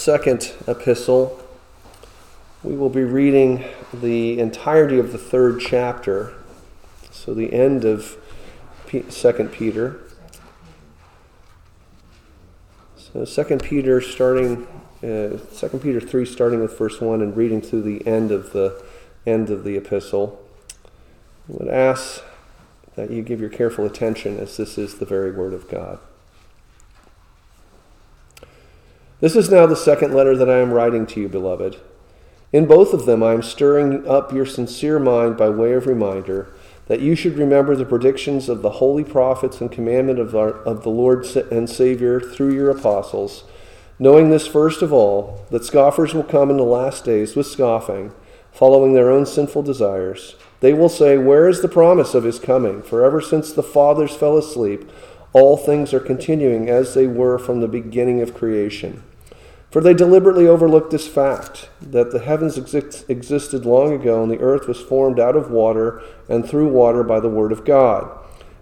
second epistle. We will be reading the entirety of the third chapter, so the end of Second Peter. So Second Peter, starting uh, Second Peter three, starting with verse one and reading through the end of the end of the epistle. I would ask that you give your careful attention, as this is the very word of God. This is now the second letter that I am writing to you, beloved. In both of them, I am stirring up your sincere mind by way of reminder that you should remember the predictions of the holy prophets and commandment of, our, of the Lord and Savior through your apostles, knowing this first of all, that scoffers will come in the last days with scoffing, following their own sinful desires. They will say, Where is the promise of his coming? For ever since the fathers fell asleep, all things are continuing as they were from the beginning of creation. For they deliberately overlooked this fact that the heavens exist, existed long ago and the earth was formed out of water and through water by the word of God.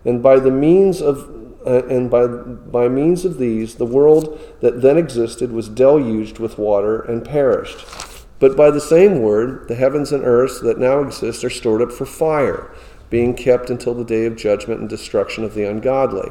And by the means of uh, and by, by means of these, the world that then existed was deluged with water and perished. But by the same word, the heavens and earth that now exist are stored up for fire, being kept until the day of judgment and destruction of the ungodly.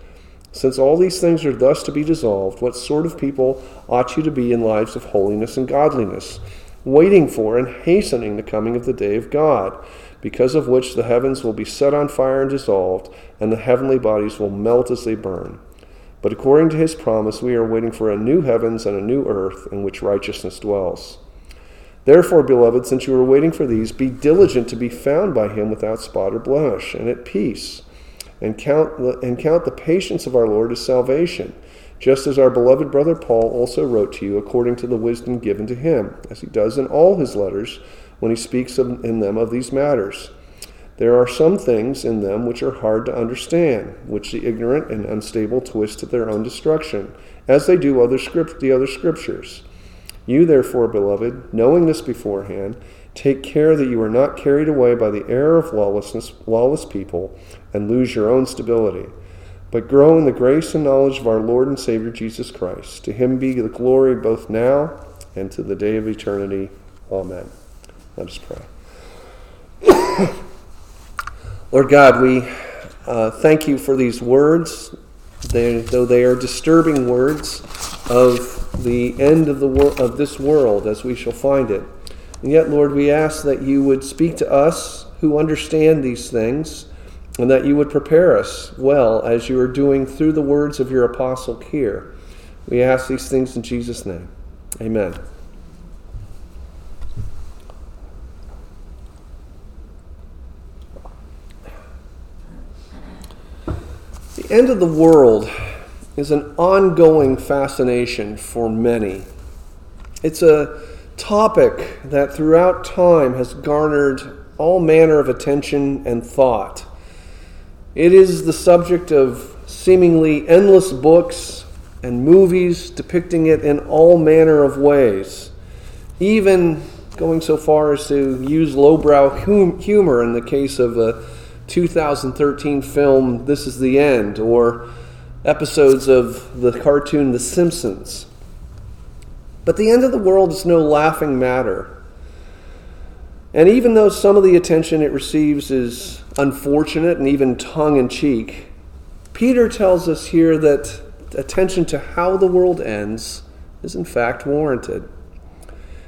Since all these things are thus to be dissolved, what sort of people ought you to be in lives of holiness and godliness, waiting for and hastening the coming of the day of God, because of which the heavens will be set on fire and dissolved, and the heavenly bodies will melt as they burn? But according to his promise, we are waiting for a new heavens and a new earth in which righteousness dwells. Therefore, beloved, since you are waiting for these, be diligent to be found by him without spot or blemish, and at peace and count, the, and count the patience of our Lord as salvation, just as our beloved brother Paul also wrote to you according to the wisdom given to him, as he does in all his letters when he speaks of, in them of these matters. There are some things in them which are hard to understand, which the ignorant and unstable twist to their own destruction, as they do other script, the other scriptures. You, therefore, beloved, knowing this beforehand, Take care that you are not carried away by the error of lawlessness, lawless people and lose your own stability, but grow in the grace and knowledge of our Lord and Savior Jesus Christ. To him be the glory both now and to the day of eternity. Amen. Let us pray. Lord God, we uh, thank you for these words, they, though they are disturbing words of the end of the wor- of this world as we shall find it. And yet, Lord, we ask that you would speak to us who understand these things and that you would prepare us well as you are doing through the words of your apostle here. We ask these things in Jesus' name. Amen. The end of the world is an ongoing fascination for many. It's a topic that throughout time has garnered all manner of attention and thought. It is the subject of seemingly endless books and movies depicting it in all manner of ways, even going so far as to use lowbrow hum- humor in the case of a 2013 film, This Is the End, or episodes of the cartoon The Simpsons. But the end of the world is no laughing matter. And even though some of the attention it receives is unfortunate and even tongue in cheek, Peter tells us here that attention to how the world ends is in fact warranted.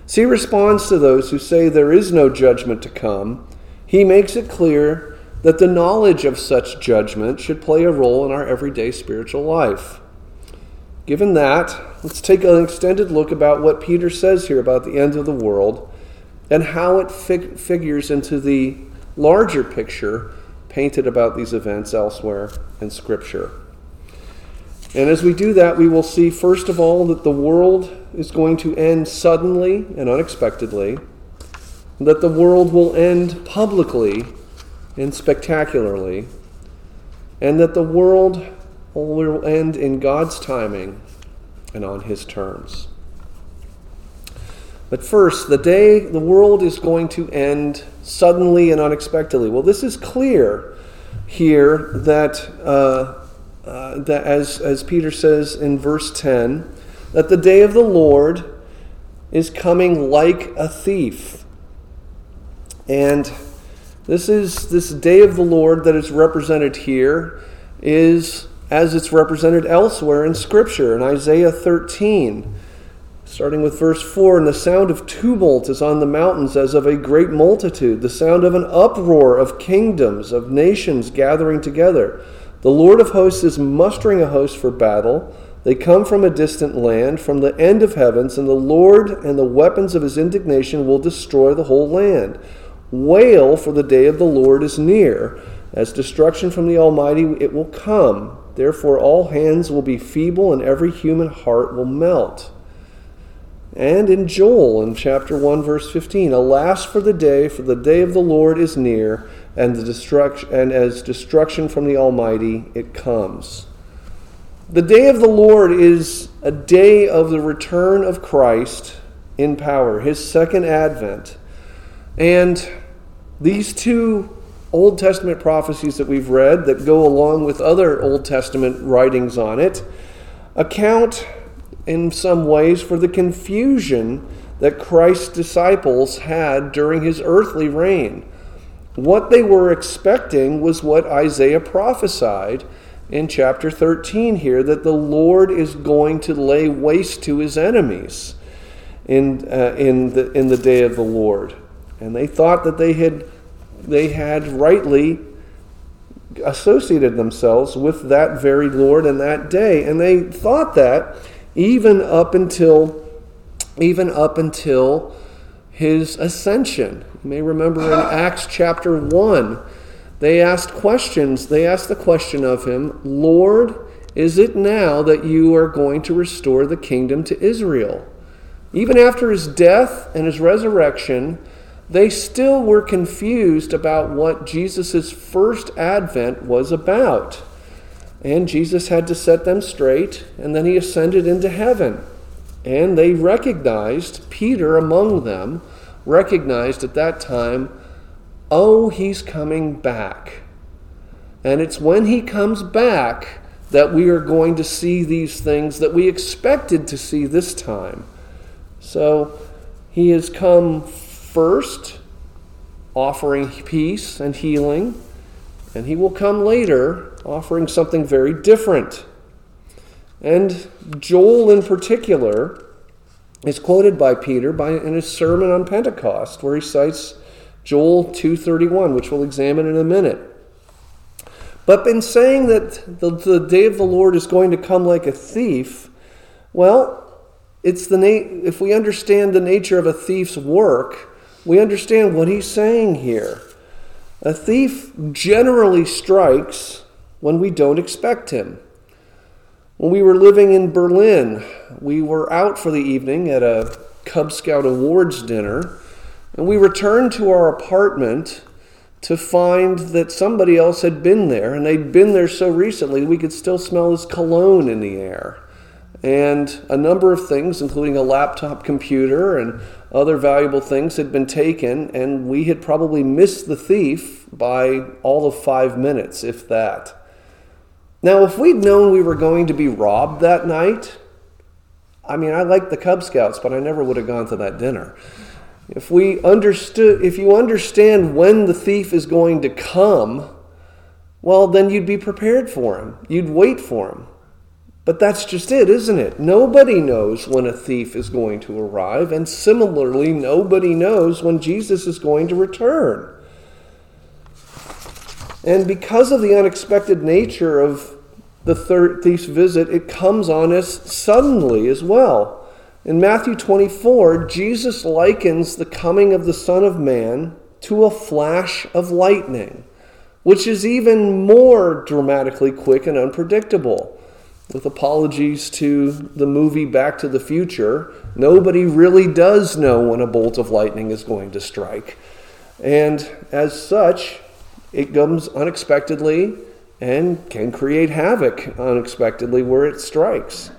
So he responds to those who say there is no judgment to come. He makes it clear that the knowledge of such judgment should play a role in our everyday spiritual life. Given that, let's take an extended look about what Peter says here about the end of the world and how it fig- figures into the larger picture painted about these events elsewhere in Scripture. And as we do that, we will see, first of all, that the world is going to end suddenly and unexpectedly, that the world will end publicly and spectacularly, and that the world will end in God's timing and on His terms. But first, the day the world is going to end suddenly and unexpectedly. Well, this is clear here that, uh, uh, that as, as Peter says in verse 10, that the day of the Lord is coming like a thief. And this is this day of the Lord that is represented here is as it's represented elsewhere in Scripture in Isaiah 13. Starting with verse 4 And the sound of tumult is on the mountains as of a great multitude, the sound of an uproar of kingdoms, of nations gathering together. The Lord of hosts is mustering a host for battle. They come from a distant land, from the end of heavens, and the Lord and the weapons of his indignation will destroy the whole land. Wail, for the day of the Lord is near. As destruction from the Almighty, it will come. Therefore, all hands will be feeble, and every human heart will melt. And in Joel, in chapter 1, verse 15, Alas for the day, for the day of the Lord is near, and, the destruction, and as destruction from the Almighty it comes. The day of the Lord is a day of the return of Christ in power, his second advent. And these two Old Testament prophecies that we've read, that go along with other Old Testament writings on it, account in some ways for the confusion that Christ's disciples had during his earthly reign. What they were expecting was what Isaiah prophesied in chapter 13 here that the Lord is going to lay waste to his enemies in, uh, in, the, in the day of the Lord. And they thought that they had, they had rightly associated themselves with that very Lord and that day. And they thought that even up until even up until his ascension. You may remember in Acts chapter 1, they asked questions. They asked the question of him, Lord, is it now that you are going to restore the kingdom to Israel? Even after his death and his resurrection, they still were confused about what Jesus' first advent was about. And Jesus had to set them straight, and then he ascended into heaven. And they recognized, Peter among them, recognized at that time, oh, he's coming back. And it's when he comes back that we are going to see these things that we expected to see this time. So he has come first, offering peace and healing, and he will come later offering something very different. And Joel, in particular, is quoted by Peter by, in his sermon on Pentecost, where he cites Joel 2:31, which we'll examine in a minute. But in saying that the, the day of the Lord is going to come like a thief, well, it's the na- if we understand the nature of a thief's work, we understand what he's saying here. A thief generally strikes when we don't expect him. When we were living in Berlin, we were out for the evening at a Cub Scout Awards dinner, and we returned to our apartment to find that somebody else had been there, and they'd been there so recently we could still smell his cologne in the air. And a number of things, including a laptop computer and other valuable things, had been taken, and we had probably missed the thief by all of five minutes, if that. Now, if we'd known we were going to be robbed that night, I mean, I like the Cub Scouts, but I never would have gone to that dinner. If we understood, if you understand when the thief is going to come, well, then you'd be prepared for him. You'd wait for him. But that's just it, isn't it? Nobody knows when a thief is going to arrive, and similarly, nobody knows when Jesus is going to return. And because of the unexpected nature of the third thief's visit, it comes on us suddenly as well. In Matthew 24, Jesus likens the coming of the Son of Man to a flash of lightning, which is even more dramatically quick and unpredictable. With apologies to the movie Back to the Future, nobody really does know when a bolt of lightning is going to strike. And as such, it comes unexpectedly and can create havoc unexpectedly where it strikes.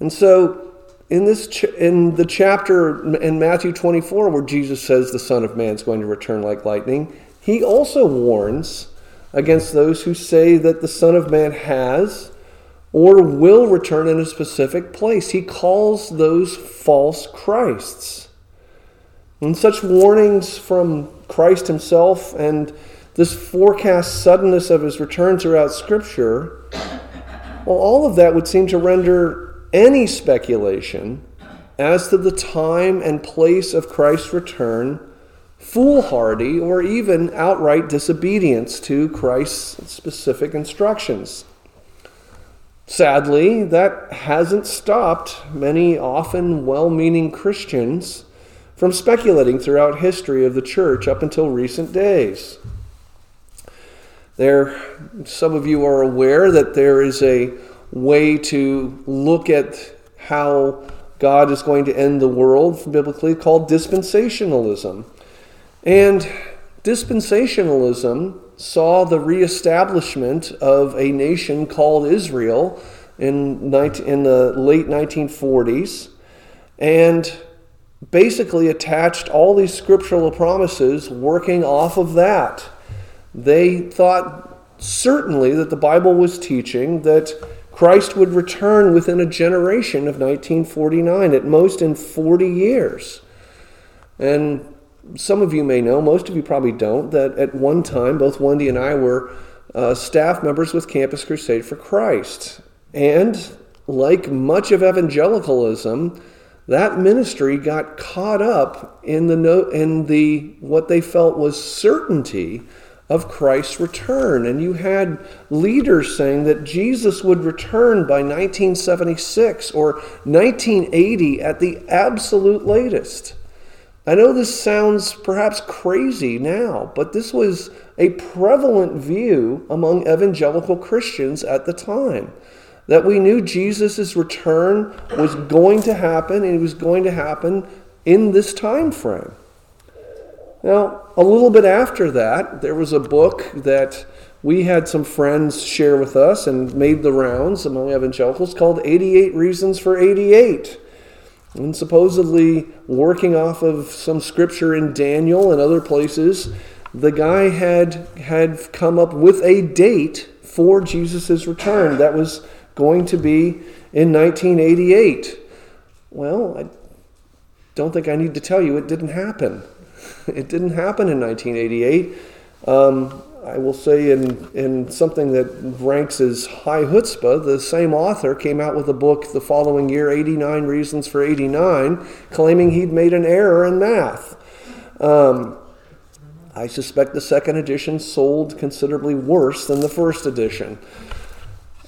And so, in this ch- in the chapter in Matthew 24 where Jesus says the Son of Man is going to return like lightning, he also warns against those who say that the Son of Man has or will return in a specific place. He calls those false Christs. And such warnings from Christ himself and this forecast suddenness of his return throughout Scripture, well, all of that would seem to render any speculation as to the time and place of Christ's return foolhardy or even outright disobedience to Christ's specific instructions. Sadly, that hasn't stopped many often well meaning Christians from speculating throughout history of the church up until recent days. There, some of you are aware that there is a way to look at how God is going to end the world biblically called dispensationalism. And dispensationalism saw the reestablishment of a nation called Israel in, in the late 1940s and basically attached all these scriptural promises working off of that. They thought certainly that the Bible was teaching that Christ would return within a generation of 1949, at most in 40 years. And some of you may know, most of you probably don't, that at one time both Wendy and I were uh, staff members with Campus Crusade for Christ. And like much of evangelicalism, that ministry got caught up in the no, in the what they felt was certainty of Christ's return. And you had leaders saying that Jesus would return by 1976 or 1980 at the absolute latest. I know this sounds perhaps crazy now, but this was a prevalent view among evangelical Christians at the time. That we knew Jesus' return was going to happen and it was going to happen in this time frame. Now, a little bit after that, there was a book that we had some friends share with us and made the rounds among evangelicals called 88 Reasons for 88 and supposedly working off of some scripture in Daniel and other places, the guy had had come up with a date for Jesus' return that was going to be in 1988. Well, I don't think I need to tell you it didn't happen. It didn't happen in 1988. Um, I will say in, in something that ranks as high chutzpah, the same author came out with a book the following year, 89 Reasons for 89, claiming he'd made an error in math. Um, I suspect the second edition sold considerably worse than the first edition.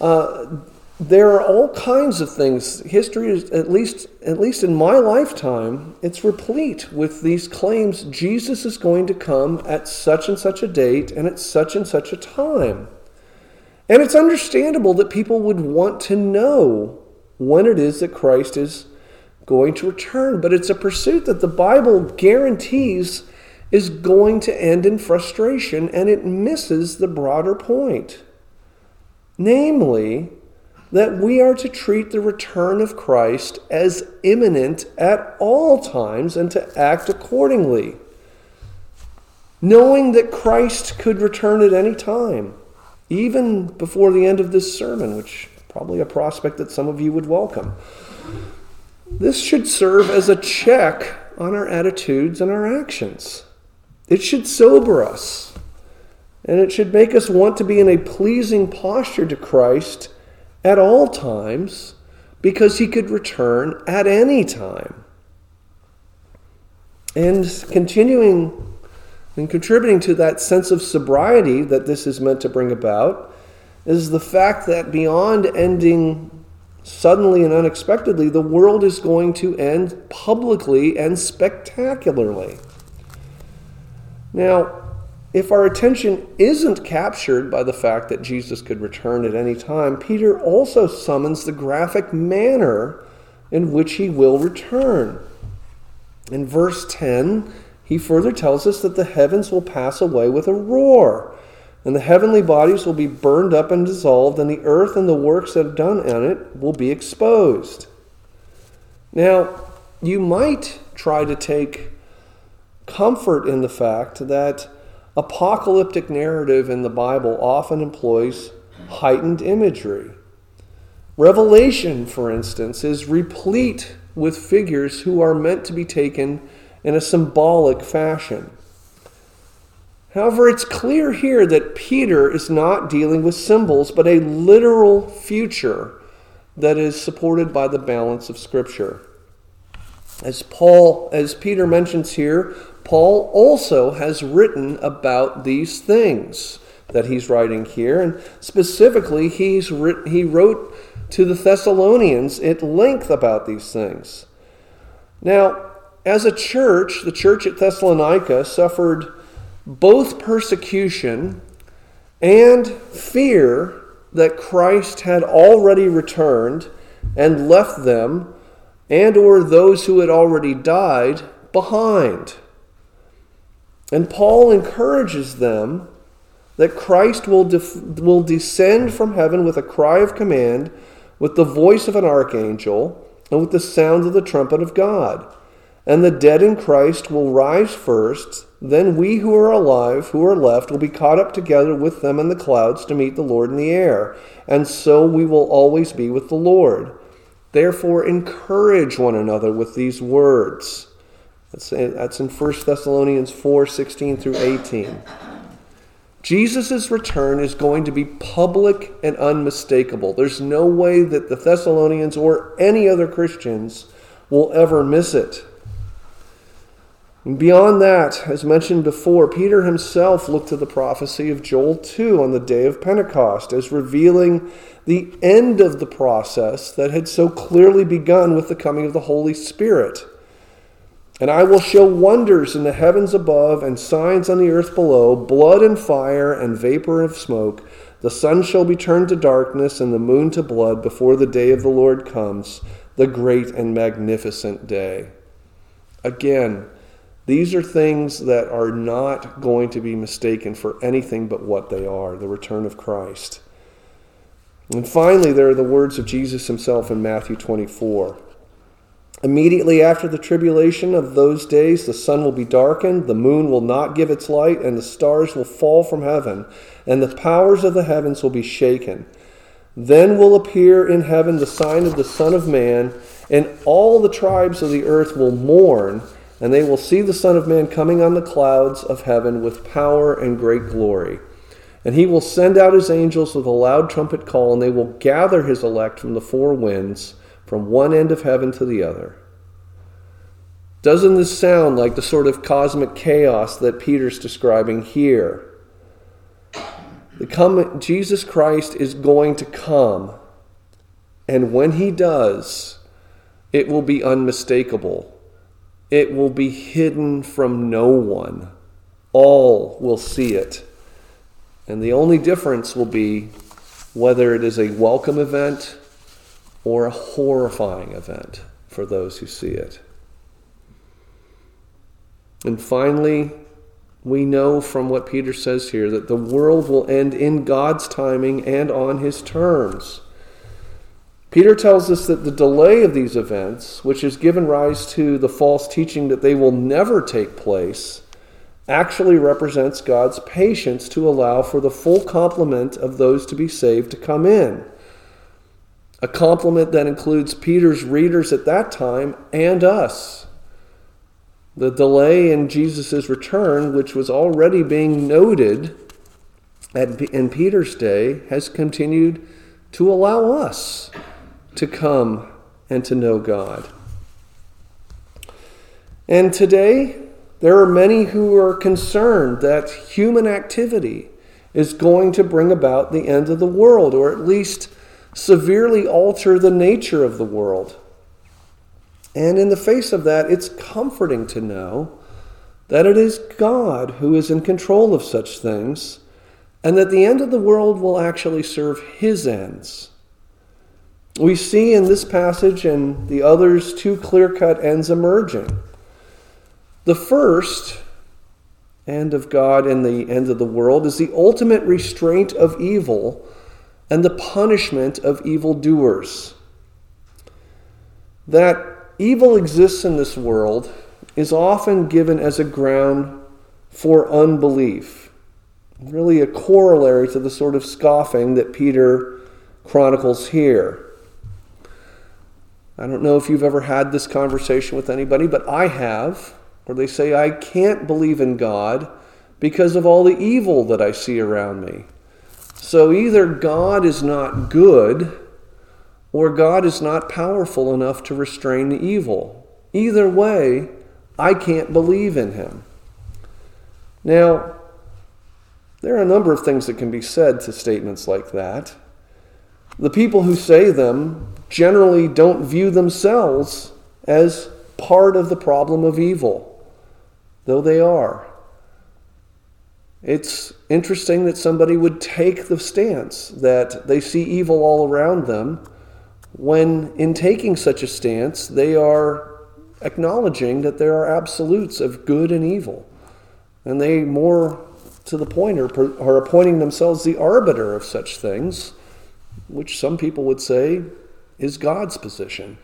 Uh, there are all kinds of things. History is at least at least in my lifetime, it's replete with these claims Jesus is going to come at such and such a date and at such and such a time. And it's understandable that people would want to know when it is that Christ is going to return, but it's a pursuit that the Bible guarantees is going to end in frustration and it misses the broader point. Namely, that we are to treat the return of Christ as imminent at all times and to act accordingly, knowing that Christ could return at any time, even before the end of this sermon, which probably a prospect that some of you would welcome. This should serve as a check on our attitudes and our actions. It should sober us, and it should make us want to be in a pleasing posture to Christ at all times because he could return at any time. And continuing and contributing to that sense of sobriety that this is meant to bring about is the fact that beyond ending suddenly and unexpectedly, the world is going to end publicly and spectacularly. Now, if our attention isn't captured by the fact that Jesus could return at any time, Peter also summons the graphic manner in which he will return. In verse 10, he further tells us that the heavens will pass away with a roar, and the heavenly bodies will be burned up and dissolved, and the earth and the works that are done on it will be exposed. Now, you might try to take comfort in the fact that apocalyptic narrative in the Bible often employs heightened imagery. Revelation, for instance, is replete with figures who are meant to be taken in a symbolic fashion. However, it's clear here that Peter is not dealing with symbols, but a literal future that is supported by the balance of Scripture. As Paul, as Peter mentions here, Paul also has written about these things that he's writing here, and specifically, he's writ- he wrote to the Thessalonians at length about these things. Now, as a church, the church at Thessalonica suffered both persecution and fear that Christ had already returned and left them and or those who had already died behind. And Paul encourages them that Christ will, def- will descend from heaven with a cry of command, with the voice of an archangel, and with the sound of the trumpet of God. And the dead in Christ will rise first. Then we who are alive, who are left, will be caught up together with them in the clouds to meet the Lord in the air. And so we will always be with the Lord. Therefore, encourage one another with these words. That's, that's in 1 Thessalonians 4 16 through 18. Jesus' return is going to be public and unmistakable. There's no way that the Thessalonians or any other Christians will ever miss it. And beyond that, as mentioned before, Peter himself looked to the prophecy of Joel 2 on the day of Pentecost as revealing the end of the process that had so clearly begun with the coming of the Holy Spirit. And I will show wonders in the heavens above and signs on the earth below blood and fire and vapor of smoke. The sun shall be turned to darkness and the moon to blood before the day of the Lord comes, the great and magnificent day. Again, these are things that are not going to be mistaken for anything but what they are the return of Christ. And finally, there are the words of Jesus himself in Matthew 24. Immediately after the tribulation of those days, the sun will be darkened, the moon will not give its light, and the stars will fall from heaven, and the powers of the heavens will be shaken. Then will appear in heaven the sign of the Son of Man, and all the tribes of the earth will mourn, and they will see the Son of Man coming on the clouds of heaven with power and great glory. And he will send out his angels with a loud trumpet call, and they will gather his elect from the four winds from one end of heaven to the other. Doesn't this sound like the sort of cosmic chaos that Peter's describing here? The come, Jesus Christ is going to come, and when he does, it will be unmistakable. It will be hidden from no one. All will see it. And the only difference will be whether it is a welcome event or a horrifying event for those who see it. And finally, we know from what Peter says here that the world will end in God's timing and on his terms. Peter tells us that the delay of these events, which has given rise to the false teaching that they will never take place, actually represents God's patience to allow for the full complement of those to be saved to come in a complement that includes Peter's readers at that time and us. The delay in Jesus' return, which was already being noted at, in Peter's day, has continued to allow us to come and to know God. And today, there are many who are concerned that human activity is going to bring about the end of the world, or at least severely alter the nature of the world. And in the face of that, it's comforting to know that it is God who is in control of such things, and that the end of the world will actually serve his ends. We see in this passage and the others two clear cut ends emerging. The first end of God and the end of the world is the ultimate restraint of evil and the punishment of evildoers. That evil exists in this world is often given as a ground for unbelief, really a corollary to the sort of scoffing that Peter chronicles here. I don't know if you've ever had this conversation with anybody, but I have, where they say, I can't believe in God because of all the evil that I see around me. So either God is not good or God is not powerful enough to restrain the evil. Either way, I can't believe in him. Now, there are a number of things that can be said to statements like that. The people who say them generally don't view themselves as part of the problem of evil, though they are. It's interesting that somebody would take the stance that they see evil all around them when, in taking such a stance, they are acknowledging that there are absolutes of good and evil. And they, more to the point, are, are appointing themselves the arbiter of such things, which some people would say is God's position.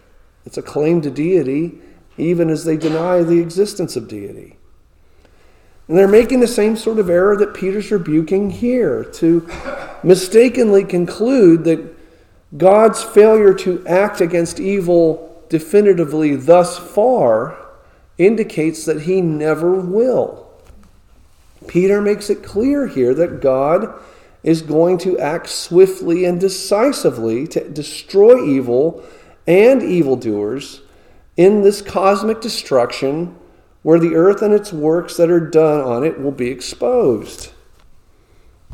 It's a claim to deity, even as they deny the existence of deity. And they're making the same sort of error that Peter's rebuking here to mistakenly conclude that God's failure to act against evil definitively thus far indicates that he never will. Peter makes it clear here that God is going to act swiftly and decisively to destroy evil and evildoers in this cosmic destruction where the earth and its works that are done on it will be exposed.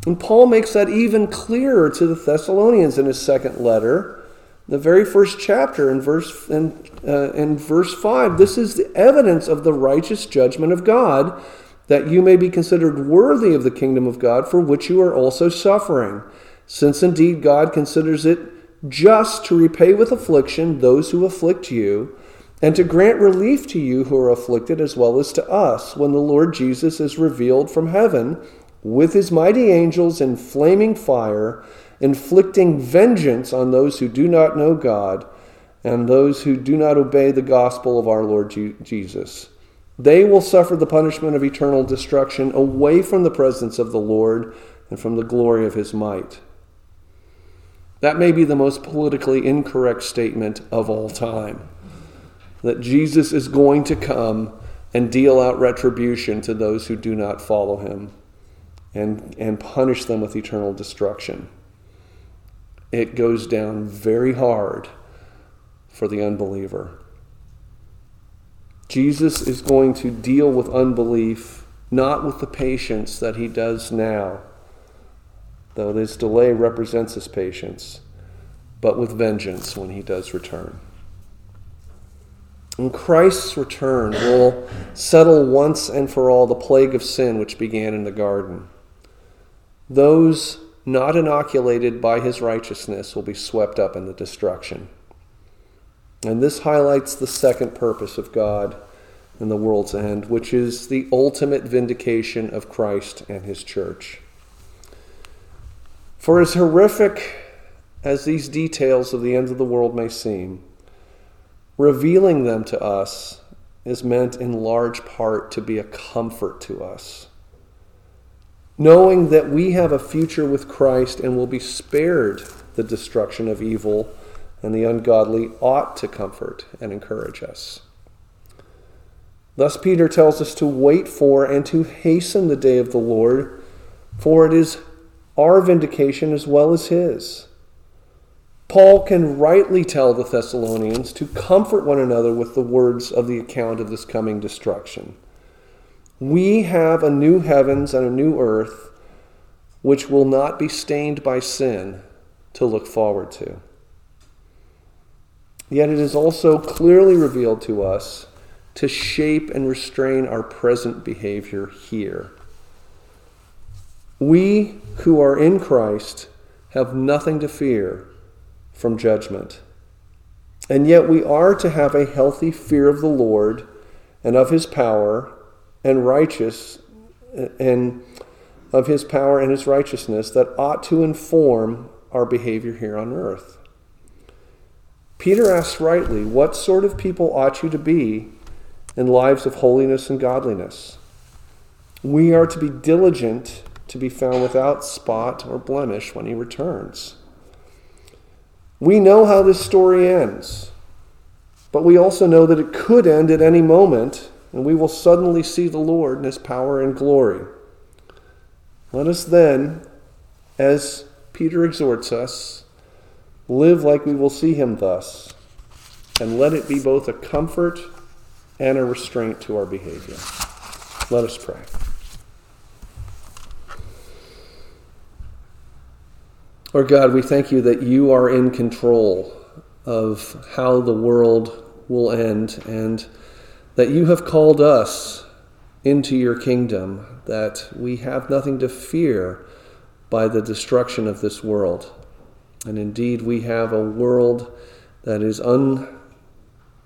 And Paul makes that even clearer to the Thessalonians in his second letter, the very first chapter in verse in, uh, in verse 5. This is the evidence of the righteous judgment of God that you may be considered worthy of the kingdom of God for which you are also suffering, since indeed God considers it just to repay with affliction those who afflict you, and to grant relief to you who are afflicted as well as to us, when the Lord Jesus is revealed from heaven with his mighty angels in flaming fire, inflicting vengeance on those who do not know God and those who do not obey the gospel of our Lord Jesus. They will suffer the punishment of eternal destruction away from the presence of the Lord and from the glory of his might. That may be the most politically incorrect statement of all time. That Jesus is going to come and deal out retribution to those who do not follow him and, and punish them with eternal destruction. It goes down very hard for the unbeliever. Jesus is going to deal with unbelief, not with the patience that he does now, though this delay represents his patience, but with vengeance when he does return. And Christ's return will settle once and for all the plague of sin which began in the garden. Those not inoculated by his righteousness will be swept up in the destruction. And this highlights the second purpose of God in the world's end, which is the ultimate vindication of Christ and his church. For as horrific as these details of the end of the world may seem, revealing them to us is meant in large part to be a comfort to us. Knowing that we have a future with Christ and will be spared the destruction of evil and the ungodly ought to comfort and encourage us. Thus, Peter tells us to wait for and to hasten the day of the Lord, for it is our vindication as well as his. Paul can rightly tell the Thessalonians to comfort one another with the words of the account of this coming destruction. We have a new heavens and a new earth which will not be stained by sin to look forward to. Yet it is also clearly revealed to us to shape and restrain our present behavior here. We who are in Christ have nothing to fear from judgment. And yet we are to have a healthy fear of the Lord and of his power and righteous and of his power and his righteousness that ought to inform our behavior here on earth. Peter asks rightly, What sort of people ought you to be in lives of holiness and godliness? We are to be diligent to be found without spot or blemish when he returns. We know how this story ends, but we also know that it could end at any moment, and we will suddenly see the Lord in his power and glory. Let us then, as Peter exhorts us, live like we will see him thus, and let it be both a comfort and a restraint to our behavior. Let us pray. Lord God, we thank you that you are in control of how the world will end and that you have called us into your kingdom, that we have nothing to fear by the destruction of this world. And indeed, we have a world that is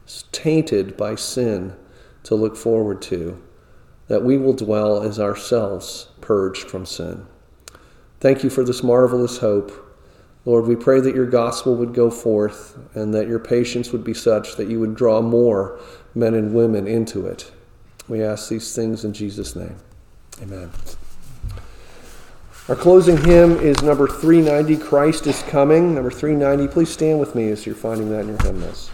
untainted by sin to look forward to, that we will dwell as ourselves purged from sin. Thank you for this marvelous hope. Lord, we pray that your gospel would go forth and that your patience would be such that you would draw more men and women into it. We ask these things in Jesus' name. Amen. Our closing hymn is number 390, Christ is Coming. Number 390. Please stand with me as you're finding that in your hymnals.